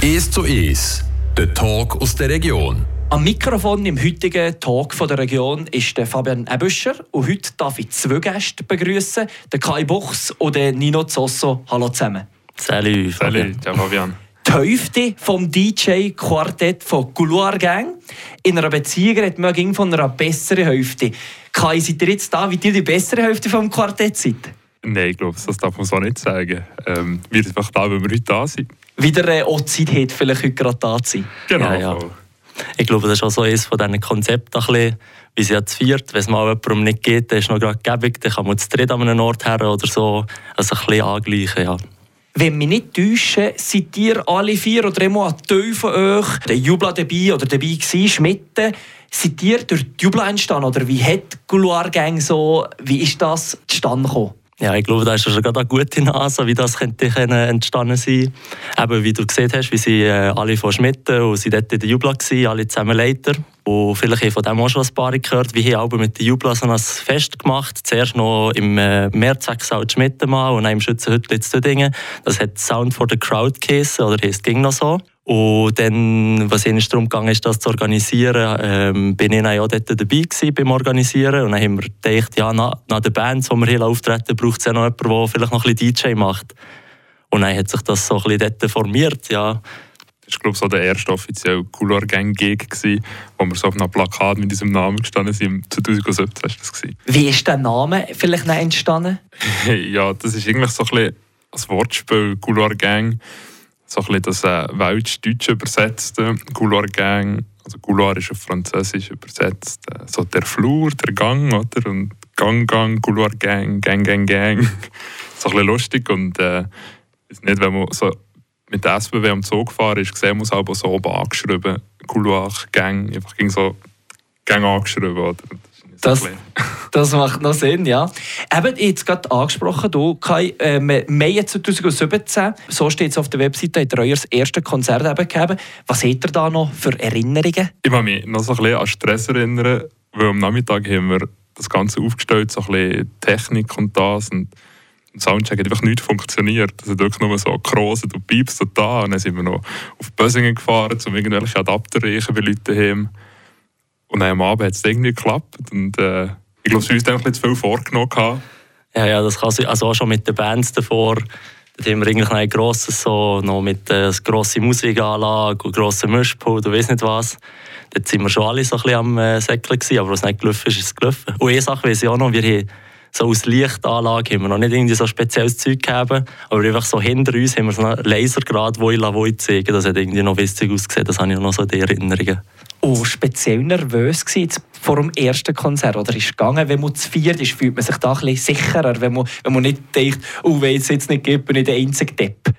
«Es zu Es», der Talk aus der Region. Am Mikrofon im heutigen Talk von der Region ist der Fabian Ebüscher und heute darf ich zwei Gäste begrüßen, den Kai Buchs und den Nino Zosso. Hallo zusammen. Salut, Salut, ciao Fabian. Die Hälfte vom DJ-Quartett von Couloir Gang. In einer Beziehung redet man ging von einer besseren Hälfte. Kai, seid ihr jetzt da, wie ihr die bessere Hälfte vom Quartett seid? Nein, ich glaube, das darf man so nicht sagen. Ähm, wir sind einfach da, weil wir heute da sind. Wieder äh, auch Zeit hat, vielleicht heute gerade da zu sein. Genau. Ja, ja. Ich glaube, das ist auch so eines von diesen Konzepten, ein bisschen, wie sie jetzt viert. Wenn es mal jemandem nicht geht, dann ist noch gerade gäbig, dann kann man zu dritt an einem Ort her oder so. Also ein bisschen angleichen, ja. Wenn mich nicht täusche, seid ihr alle vier oder immer ein Teil von euch, der Jubla dabei oder dabei gewesen, Schmitten, seid ihr durch die Jubla entstanden? Oder wie hat Couloir Gang so, wie ist das zustande gekommen? Ja, ich glaube, da ist schon gerade eine gute Nase, wie das könnte entstanden sein. Eben, wie du gesehen hast, wie sie äh, alle von Schmitten und sie dort in der Jubla waren, alle zusammen Leiter. Und vielleicht haben von dem auch schon ein paar gehört. Wir haben mit der Jubla so ein Fest gemacht. Zuerst noch im äh, Mehrzwecksaal Schmitten mal und dann im Schützenhütte in Züdingen. Das hat Sound for the Crowd geheißen, oder heisst ging noch so. Und dann, was ihnen darum ging, ist das zu organisieren, ähm, bin ich auch dort dabei gewesen beim Organisieren. Und dann haben wir gedacht, ja, nach, nach der Band, die wir hier auftreten, braucht es ja noch jemanden, der vielleicht noch ein bisschen DJ macht. Und dann hat sich das so ein bisschen dort formiert, ja. Das war, glaube ich, so der erste offizielle Couleur Gang Gig, wo wir so auf einem Plakat mit diesem Namen gestanden sind. 2017 war das. Gewesen. Wie ist der Name vielleicht entstanden? ja, das ist eigentlich so ein bisschen ein Wortspiel, Couleur Gang so ein das äh, Welsch-Deutsch übersetzte. Couloir Gang, also Couloir ist auf Französisch übersetzt, äh, so der Flur, der Gang, oder? Und Gang, Gang, Couloir Gang, Gang, Gang, so ein lustig und äh, ist nicht, wenn man so mit der SBW am Zug gefahren ist, gesehen es aber so oben angeschrieben, Couloir Gang, einfach ging so Gang angeschrieben, oder? Das, das macht noch Sinn, ja. Eben, jetzt gerade angesprochen, du, Kai, äh, Mai 2017, so steht es auf der Webseite, hat ihr euer erstes Konzert eben gegeben. Was habt ihr da noch für Erinnerungen? Ich kann mich noch so ein bisschen an Stress erinnern, weil am Nachmittag haben wir das Ganze aufgestellt, so ein bisschen Technik und das und im Soundcheck hat einfach nicht funktioniert. Es hat wirklich nur so gekroset und piepst und da. Und dann sind wir noch auf Bösingen gefahren, um irgendwelche Adapter zu bei Leuten haben. Und am Abend hat es irgendwie geklappt. Und äh, ich glaube, wir uns dann ein zu viel vorgenommen. Gehabt. Ja, ja, das kann also auch schon mit den Bands davor. Da haben wir eigentlich ein grosses, so, noch mit äh, grosser Musikanlage und grossen Mischpult und weiss nicht was. Dort sind wir schon alle so ein bisschen am äh, Säckeln gewesen, aber was nicht gelaufen ist, ist es gelaufen. Und eine Sache weiss ich auch noch, wir haben so aus Lichtanlage haben wir noch nicht irgendwie so spezielles Zeug gegeben, aber einfach so hinter uns haben wir so einen Lasergrad, wo ich Lavoy zeigen Das hat irgendwie noch witzig ausgesehen, das habe ich noch so in Erinnerungen. Oh, speziell nervös gewesen vor dem ersten Konzert? Oder ist gegangen, wenn man zu viert ist, fühlt man sich da ein bisschen sicherer, wenn man, wenn man nicht denkt, oh, wenn es jetzt nicht gibt, bin ich der einzige Depp?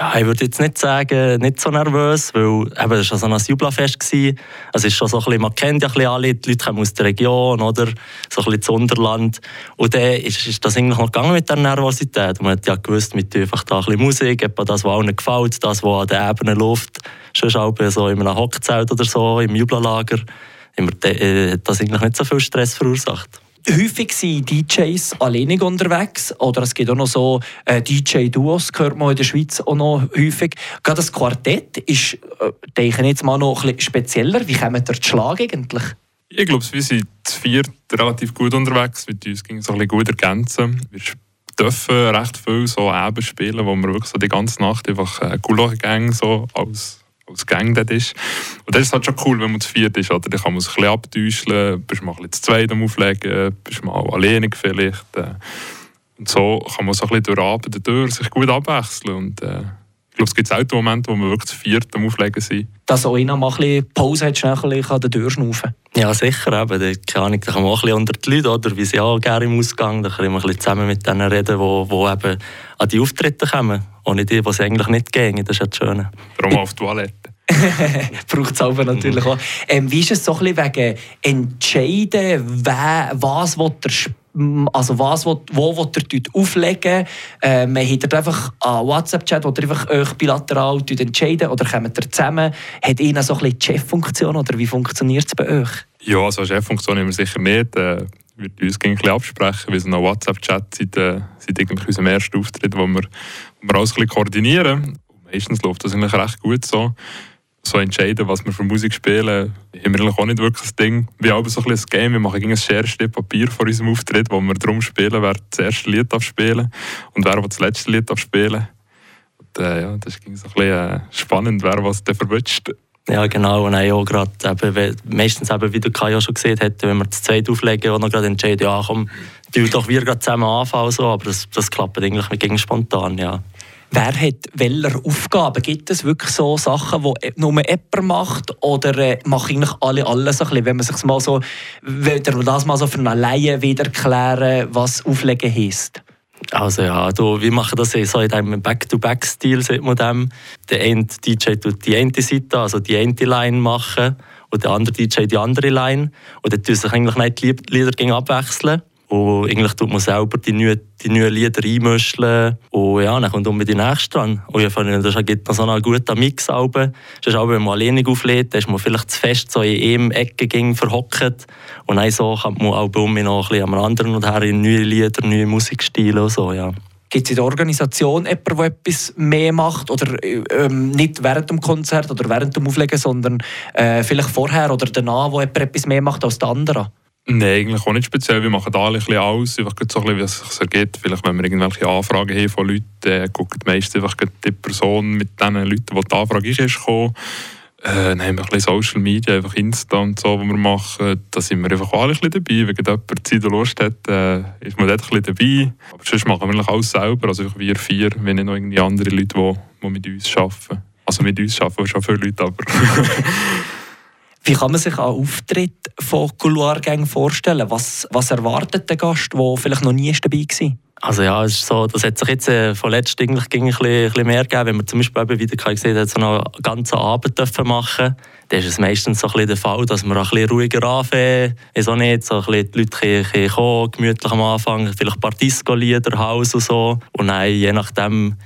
Ja, ich würde jetzt nicht sagen, nicht so nervös, weil eben, es war so ein Jublafest. Gewesen. Es ist schon so ein bisschen, man kennt ja ein bisschen alle, die Leute kommen aus der Region, oder? So ein bisschen das Unterland. Und dann ist, ist das eigentlich noch gegangen mit der Nervosität. Man hat ja gewusst, mit einfach da ein bisschen Musik, etwa das, was allen gefällt, das, was an der Ebene läuft. Schon so in einem Hockzelt oder so, im Jublerlager, äh, hat das eigentlich nicht so viel Stress verursacht häufig sind DJs alleinig unterwegs oder es gibt auch noch so äh, DJ-Duos, gehört man in der Schweiz auch noch häufig. Gerade das Quartett ist, äh, denke ich jetzt mal, noch ein bisschen spezieller. Wie kommen zu Schlag eigentlich? Ich glaube, wir sind zu viert relativ gut unterwegs. Mit uns ging es ein bisschen gut ergänzen. Wir dürfen recht viel so Eben spielen, wo wir wirklich so die ganze Nacht einfach äh, Gulasch-Gang so als als Gang dort ist. Und das ist halt schon cool, wenn man zu viert ist. Oder? Dann kann man sich ein bisschen abtäuschen, bist mal ein bisschen zu zweit am Auflegen, bist mal alleine vielleicht. Äh. Und so kann man so ein bisschen durch Abend durch sich gut abwechseln. Und, äh, ich glaube, es gibt auch Momente, wo wir wirklich zu viert am Auflegen sind. Dass auch einer mal ein bisschen Pause hat, schnell an der Tür schnaufen Ja, sicher. Eben. Da, keine Ahnung, da kann man auch ein bisschen unter die Leute, oder? wie sie auch gerne im Ausgang, da können wir ein bisschen zusammen mit denen reden, die, die eben an die Auftritte kommen. Ohne die, die es eigentlich nicht gehen. Das ist ja das Schöne. Darum auf die Toilette. Braucht es aber natürlich auch. Ähm, wie ist es so ein bisschen wegen Entscheiden, wer, was will der also was, wo, wo ihr dort auflegen? Ähm, habt ihr einfach einen WhatsApp-Chat, wo ihr einfach euch bilateral entscheiden oder kommt ihr zusammen? Hat Ihnen so ein bisschen Cheffunktion oder wie funktioniert es bei euch? Ja, also Cheffunktion haben wir sicher nicht. Äh, wir uns ein bisschen absprechen, weil so ein WhatsApp-Chat seit, äh, seit unserem ersten Auftritt, wo wir, wo wir alles ein koordinieren Meistens läuft das eigentlich recht gut so. So entscheiden, was wir für Musik spielen, haben wir auch nicht wirklich das Ding. Wir haben so ein bisschen Game, wir machen ein Schere, Papier vor unserem Auftritt, wo wir darum spielen, wer das erste Lied spielen und wer das letzte Lied spielen und, äh, ja, Das ist so ein bisschen äh, spannend, wer was dann verwünscht. Ja, genau. Und auch gerade, meistens, eben, wie der Kai schon gesehen hat, wenn wir das zweite auflegen und gerade entscheiden, ja komm, die doch wir gerade zusammen anfangen. So. Aber das, das klappt eigentlich gegen spontan, ja. Wer hat welche Aufgaben? Gibt es wirklich so Sachen, die nur jemand macht? Oder äh, machen eigentlich alle alles ein bisschen? Wenn man sich mal so, das mal so für eine Laie wieder erklären, was Auflegen heisst? Also ja, du, wir machen das so in einem Back-to-Back-Stil, sieht man dem. Der eine DJ tut die eine Seite, also die eine Line machen und der andere DJ die andere Line. Und dann tun sich eigentlich nicht die Lieder abwechseln. Und eigentlich tut man selber die neuen, die neuen Lieder einmischen. Und ja, dann kommt um die nächste dran. Und ich finde, das gibt noch so einen guten Mix. Album. Das ist auch, wenn man alleine auflädt, ist man vielleicht zu fest so in einem Ecke verhockt. Und dann so kann man auch um noch ein bisschen am anderen und her in neue Lieder, neue Musikstile und so, ja. Gibt es in der Organisation jemanden, der etwas mehr macht? Oder ähm, nicht während dem Konzert oder während dem Auflegen, sondern äh, vielleicht vorher oder danach, wo jemand etwas mehr macht als der andere? Nein, eigentlich auch nicht speziell. Wir machen da alle ein bisschen aus, einfach so ein bisschen, wie es sich ergibt. Vielleicht, wenn wir irgendwelche Anfragen haben von Leuten, äh, gucken die meisten einfach die Person mit den Leuten, die die Anfrage ist, ist gekommen. Äh, dann haben wir ein bisschen Social Media, einfach Insta und so, was wir machen. Da sind wir einfach alle ein bisschen dabei. Wenn jemand Zeit und Lust hat, äh, ist man dort ein bisschen dabei. Aber sonst machen wir alles selber. Also wir vier, wenn nicht noch irgendwie andere Leute, die, die mit uns arbeiten. Also mit uns arbeiten schon viele Leute, aber... Wie kann man sich einen Auftritt von Couloirgängen vorstellen? Was, was erwartet der Gast, der vielleicht noch nie dabei war? Also ja, es ist so, das hat sich jetzt äh, von letztem eigentlich ein bisschen, ein bisschen mehr gegeben. Wenn man zum Beispiel wieder gesehen hat, so einen ganzen Abend dürfen machen dann ist es meistens so ein bisschen der Fall, dass man ein bisschen ruhiger anfängt. Ist auch nicht, so ein bisschen die Leute können kommen, gemütlich am Anfang, vielleicht ein paar Disco-Lieder, Haus und so. Und dann, je nachdem,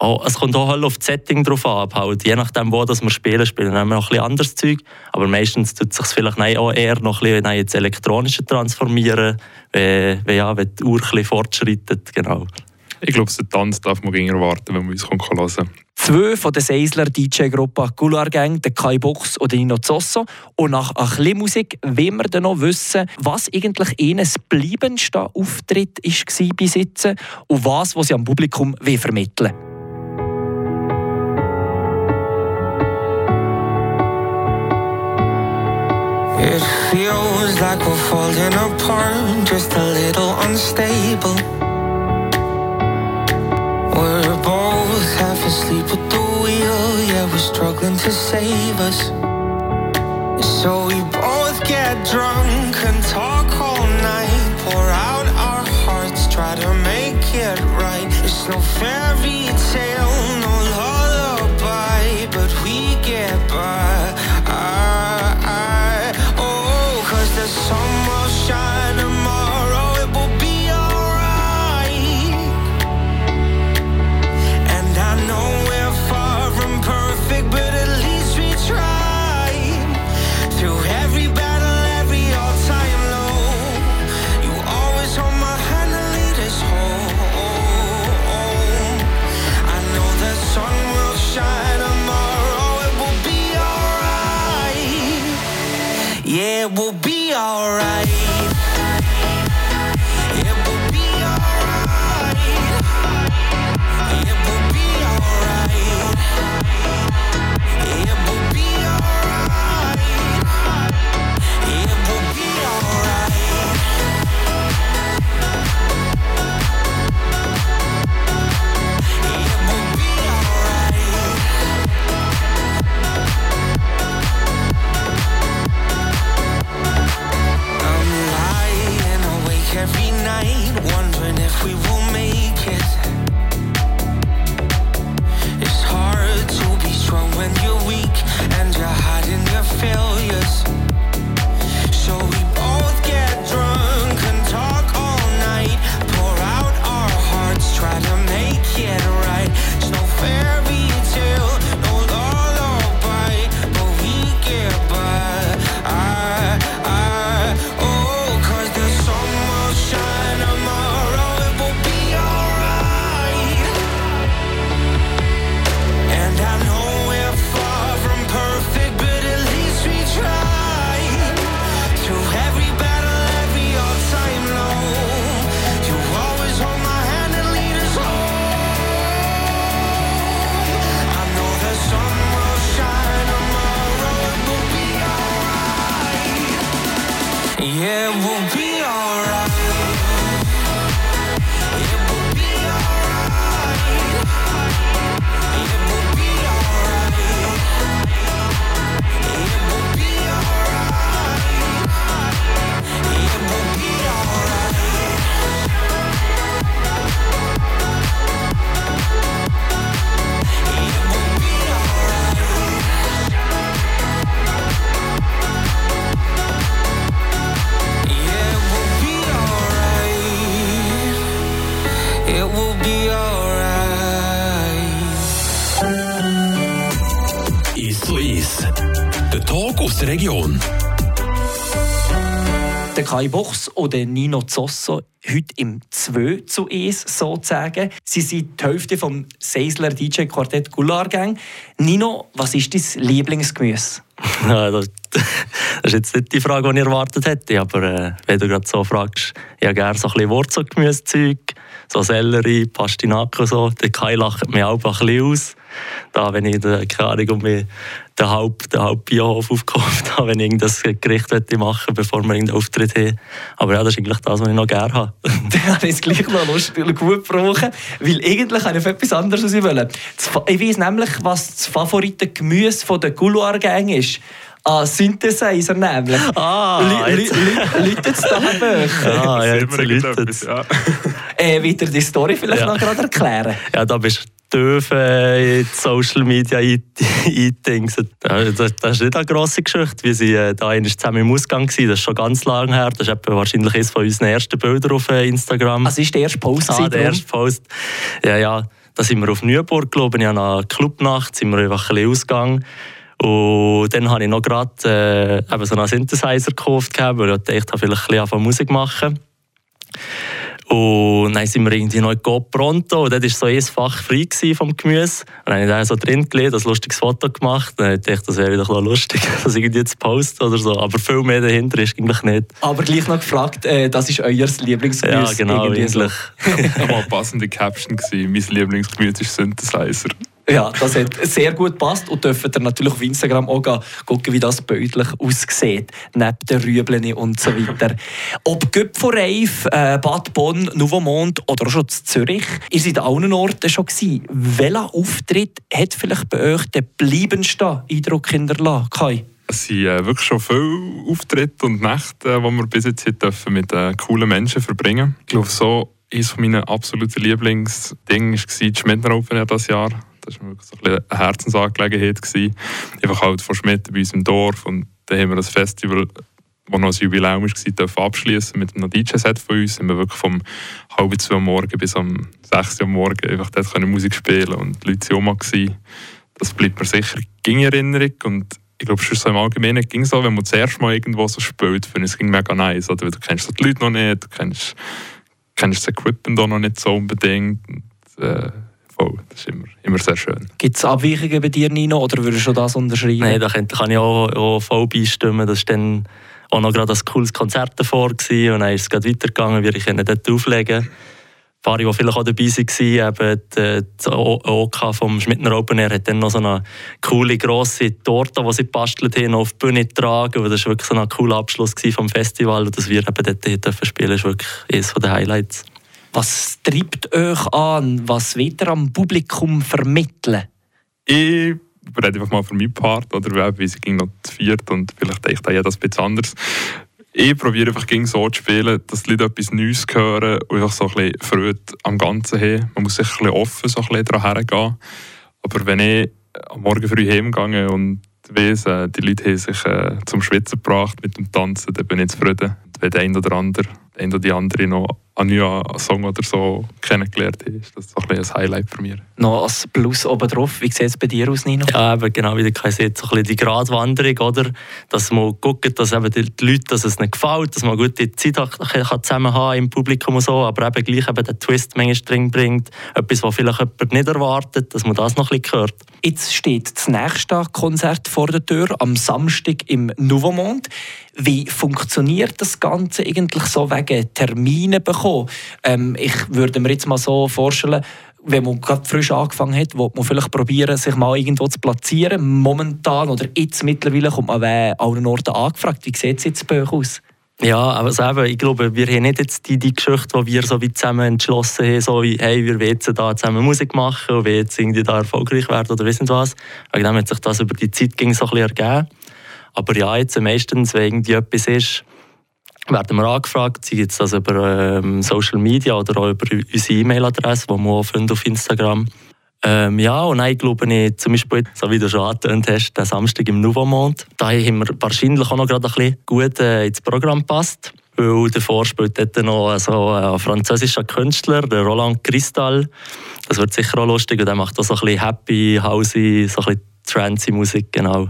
Oh, es kommt auch auf das Setting drauf an. Halt. Je nachdem, wo das wir spielen, spielen wir noch ein bisschen anderes Zeug. Aber meistens tut es sich vielleicht auch eher noch ein bisschen ins Elektronische transformieren, wenn, wenn, ja, wenn die Uhr ein bisschen fortschreitet. Genau. Ich glaube, den Tanz darf man gegen erwarten, wenn man uns hören kann. Zwei von den Seisler DJ-Gruppen Couloir Gang, der Kai Box und Nino Zosso. Und nach ein bisschen Musik wollen wir dann noch wissen, was eigentlich ihnen das bleibendste Auftritt war bis jetzt und was, was sie am Publikum vermitteln wollen. It feels like we're falling apart, just a little unstable. We're both half asleep at the wheel, yeah, we're struggling to save us. So we both get drunk and talk all night, pour out our hearts, try to make it right. It's no fairy tale, no lullaby, but we get by. Ah, ah. Zu 1. eu vou vir. Der Tag aus der Region. Der Kai Bochs oder Nino Zosso heute im 2 zu 1 sozusagen. Sie sind die Hälfte vom Seisler DJ Quartett Goulargang. Nino, was ist dein Lieblingsgemüse? Das, das ist jetzt nicht die Frage, die ich erwartet hätte, aber äh, wenn du gerade so fragst, ich habe gerne so ein bisschen Wurzelgemüsezeug so Sellerie, Pastinaken und so. Der Kai lacht mich auch ein bisschen aus. Da, wenn ich, keine Ahnung, um mich den halb, den halb Biohof aufgekauft habe, wenn ich irgendein Gericht machen möchte, bevor wir irgendeinen Auftritt haben. Aber ja, das ist eigentlich das, was ich noch gerne habe. Dann habe ich es gleich noch lustig, gut brauchen, weil eigentlich habe ich auf etwas anderes wollen. Ich weiß nämlich, was das favorite Gemüse der Gouloir-Gang ist. Ah, Synthesizer nämlich. Ah, Läutet es da Ah, ja, jetzt läutet es. Äh, Wieder die Story vielleicht ja. noch gerade erklären? Ja, da bist dürfen in die Social Media eindingsen. Das, ist nicht eine grosse Geschichte, wie sie äh, da zusammen im Ausgang waren. Das ist schon ganz lange her. Das ist wahrscheinlich eines von unseren ersten Bildern auf äh, Instagram. Also ist der erste Post? Ah, der erste Post. Ja, ja. Da sind wir auf Nürburg, glaube ich, an einer Clubnacht, sind wir einfach ein bisschen ausgegangen. Und dann habe ich noch gerade äh, so einen Synthesizer gekauft, weil ich dachte, ich vielleicht ein bisschen Musik machen. Und dann sind wir irgendwie noch in Pronto und dort war so ein Fach frei vom Gemüse. Und dann habe ich da so drin gelegt, ein lustiges Foto gemacht. Und dann dachte ich, das wäre doch lustig, das irgendwie zu posten oder so. Aber viel mehr dahinter ist eigentlich nicht. Aber gleich noch gefragt, äh, das ist euer Lieblingsgemüse? Ja, genau, eigentlich. So. Aber eine passende Caption gewesen. Mein Lieblingsgemüse ist Synthesizer. Ja, das hat sehr gut gepasst und dürft ihr natürlich auf Instagram auch gucken, wie das bildlich aussieht, neben den Rübeln und so weiter. Ob Göpforeif, äh, Bad Bonn, Nouvomont oder auch schon in Zürich, ihr seid an allen Orten schon gewesen. Welcher Auftritt hat vielleicht bei euch den bleibendsten Eindruck hinterlassen, Kai? Es sind äh, wirklich schon viele Auftritte und Nächte, äh, die wir bis jetzt dürfen mit äh, coolen Menschen verbringen. Ich glaube, so eines meiner absoluten Lieblingsdinge war die Schmidtner Open dieses Jahr. Das war so ein eine Herzensangelegenheit. Gewesen. Einfach halt von Schmidt bei uns im Dorf. Und dann haben wir das Festival, das noch ein Jubiläum war, abschließen mit einem DJ-Set von uns. Wir wirklich vom halb zwei Uhr morgen bis um sechs Uhr morgen einfach dort können Musik spielen und die Leute waren auch Das bleibt mir sicher in Erinnerung. Und ich glaube, schon so im Allgemeinen ging es so, wenn man das erste Mal irgendwo so spielt, finde ich es mega nice. Oder? Du kennst so die Leute noch nicht, du kennst, kennst das Equipment auch noch nicht so unbedingt. Und, äh, voll. Das ist immer, immer sehr schön. Gibt es Abweichungen bei dir, Nino, oder würdest du das unterschreiben? Nein, da kann, ich auch, auch voll beistimmen. Das war dann auch noch gerade ein cooles Konzert davor gewesen, und dann ist es gerade weitergegangen, wie ich dort auflegen. Ein paar, die vielleicht auch dabei waren, eben die OK vom Schmidtner Open Air hat dann noch so eine coole, grosse Torte, die sie bastelt haben, auf die Bühne getragen. Das war wirklich so ein cooler Abschluss vom Festival. Und dass wir eben dort spielen ist wirklich eines der Highlights. Was treibt euch an? Was wird ihr am Publikum vermitteln? Ich rede einfach mal von meinem Part, oder wie sie ging noch zu viert und vielleicht denkt auch das ein bisschen anders. Ich probiere einfach so zu spielen, dass die Leute etwas Neues hören und einfach so ein bisschen Freude am Ganzen haben. Man muss sich ein bisschen offen so ein bisschen daran hergehen. Aber wenn ich am Morgen früh heimgehe und weiss, äh, die Leute haben sich äh, zum Schwitzen gebracht mit dem Tanzen, dann bin ich zufrieden. Wenn der eine oder andere, der eine oder die andere noch neuen Song oder so kennengelernt habe, ist das so ein, ein Highlight für mich. Noch als Plus obendrauf, wie sieht es bei dir aus, Nino? Ja, eben genau wie du gesagt hast, so ein die Gratwanderung, oder? Dass man guckt, dass eben die Leute dass es nicht gefällt, dass man gut die Zeit kann zusammen haben im Publikum und so, aber eben gleich eben den Twist manchmal drin bringt, etwas, was vielleicht jemand nicht erwartet, dass man das noch ein bisschen hört. Jetzt steht das nächste Konzert vor der Tür, am Samstag im Nouvomont. Wie funktioniert das Ganze eigentlich so wegen Terminen bekommen? Ähm, ich würde mir jetzt mal so vorstellen, wenn man gerade frisch angefangen hat, will man vielleicht probieren, sich mal irgendwo zu platzieren. Momentan oder jetzt mittlerweile kommt man an allen Orten angefragt. Wie sieht es jetzt bei euch aus? Ja, aber also ich glaube, wir haben nicht jetzt die, die Geschichte, wo wir so wie zusammen entschlossen haben, so wie, hey, wir wollen jetzt da zusammen Musik machen und wir jetzt irgendwie da erfolgreich werden oder wissen was. Wegen dem hat sich das über die Zeit ging so ein bisschen ergeben. Aber ja, jetzt meistens, wenn irgendwie etwas ist, werden wir angefragt, sei jetzt das über ähm, Social Media oder auch über unsere E-Mail-Adresse, die wir auch auf Instagram. Ähm, ja, und ich glaube ich, zum Beispiel, so wie du schon angetönt hast, den Samstag im Nouvomont, da haben wir wahrscheinlich auch noch gerade ein bisschen gut äh, ins Programm gepasst. Weil davor spielt dort noch so ein französischer Künstler, der Roland Cristal. Das wird sicher auch lustig und der macht auch so ein bisschen happy, housey, so ein bisschen Trancy-Musik, genau.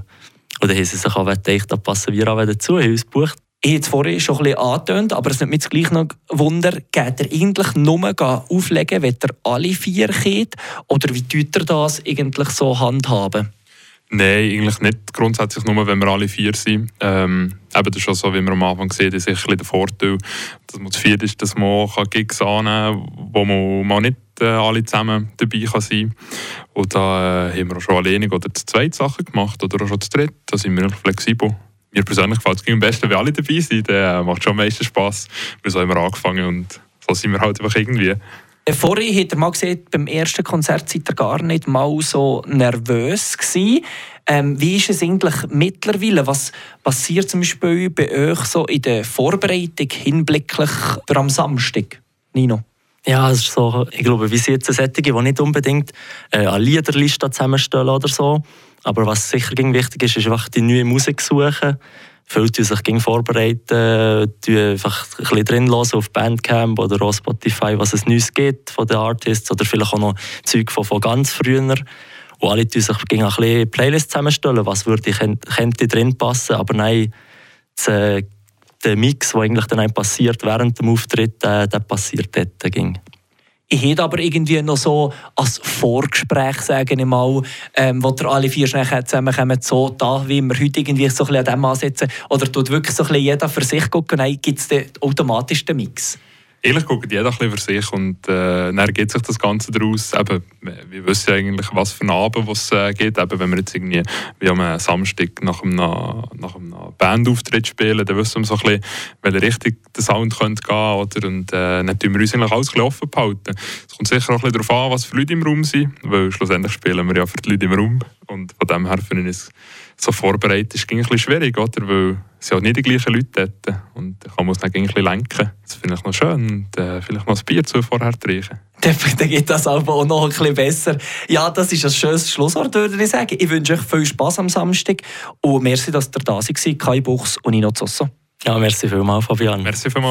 Und dann haben sie sich auch gedacht, da passen wir auch dazu, haben uns gebucht. Ich habe es vorhin schon ein angetönt, aber es nimmt mich gleich noch Wunder, geht er eigentlich nur auflegen, wenn er alle vier geht? Oder wie tut er das eigentlich so handhaben? Nein, eigentlich nicht grundsätzlich nur, wenn wir alle vier sind. Ähm, eben, das ist auch so, wie wir am Anfang sehen, ist sicher der Vorteil, dass man zu viert ist, dass man Gigs annehmen kann, wo man mal nicht äh, alle zusammen dabei kann sein kann. Und da äh, haben wir auch schon alleine oder zu zweit Sachen gemacht oder auch schon zu dritt. Da sind wir flexibel. Mir persönlich gefällt es am besten, wenn alle dabei sind. Das macht schon am meisten Spass. Wir haben immer angefangen und so sind wir halt einfach irgendwie. Äh, vorhin hat er mal gesehen, beim ersten Konzert seid ihr gar nicht mal so nervös gewesen. Ähm, wie ist es eigentlich mittlerweile? Was passiert zum Beispiel bei euch so in der Vorbereitung hinblicklich für am Samstag, Nino? Ja, es ist so, ich glaube, wie sie jetzt Sättige, die nicht unbedingt äh, eine Liederliste zusammenstellen oder so. Aber was sicher wichtig ist, ist einfach die neue Musik suchen viele die sich vorbereiten, einfach ein bisschen drin hören auf Bandcamp oder auf Spotify, was es Neues gibt von den Artists oder vielleicht auch noch Zeug von, von ganz früher. Und alle die sich ein bisschen Playlists zusammenstellen, was würde könnte drin passen, aber nein, das, äh, der Mix, der eigentlich dann passiert während dem Auftritt, der, der passiert dort. Ging. Ich hätte aber irgendwie noch so als Vorgespräch, sage ich mal, ähm, wo alle vier schnell zusammenkommen, so da, wie wir heute irgendwie so ein bisschen an dem ansetzen, oder tut wirklich so ein bisschen jeder für sich gucken, nein, gibt es automatisch den Mix? Ehrlich guckt jeder ein für sich und äh, dann geht sich das Ganze daraus. Eben, wir wissen ja eigentlich, was für einen Abend es äh, geht. Eben, wenn wir jetzt irgendwie wie am Samstag nach einem, nach einem Bandauftritt spielen, dann wissen wir so ein bisschen, welche Richtung der Sound könnte gehen oder Und äh, dann tun wir uns eigentlich alles offen behalten. Es kommt sicher auch ein bisschen darauf an, was für Leute im Raum sind, weil schlussendlich spielen wir ja für die Leute im Raum. Und von dem her finde ich es so vorbereitet ist, ging ein bisschen schwierig, oder? Weil es sind auch nicht die gleichen Leute dort. Und da kann man es dann ein bisschen lenken. Das finde ich noch schön. Und äh, vielleicht noch ein Bier zu vorher trinken. Dann geht das auch noch ein bisschen besser. Ja, das ist ein schönes Schlusswort, würde ich sagen. Ich wünsche euch viel Spass am Samstag. Und merci, dass ihr da seid, Kai Buchs und Nino Zosso. Ja, merci vielmals, Fabian. Merci vielmals.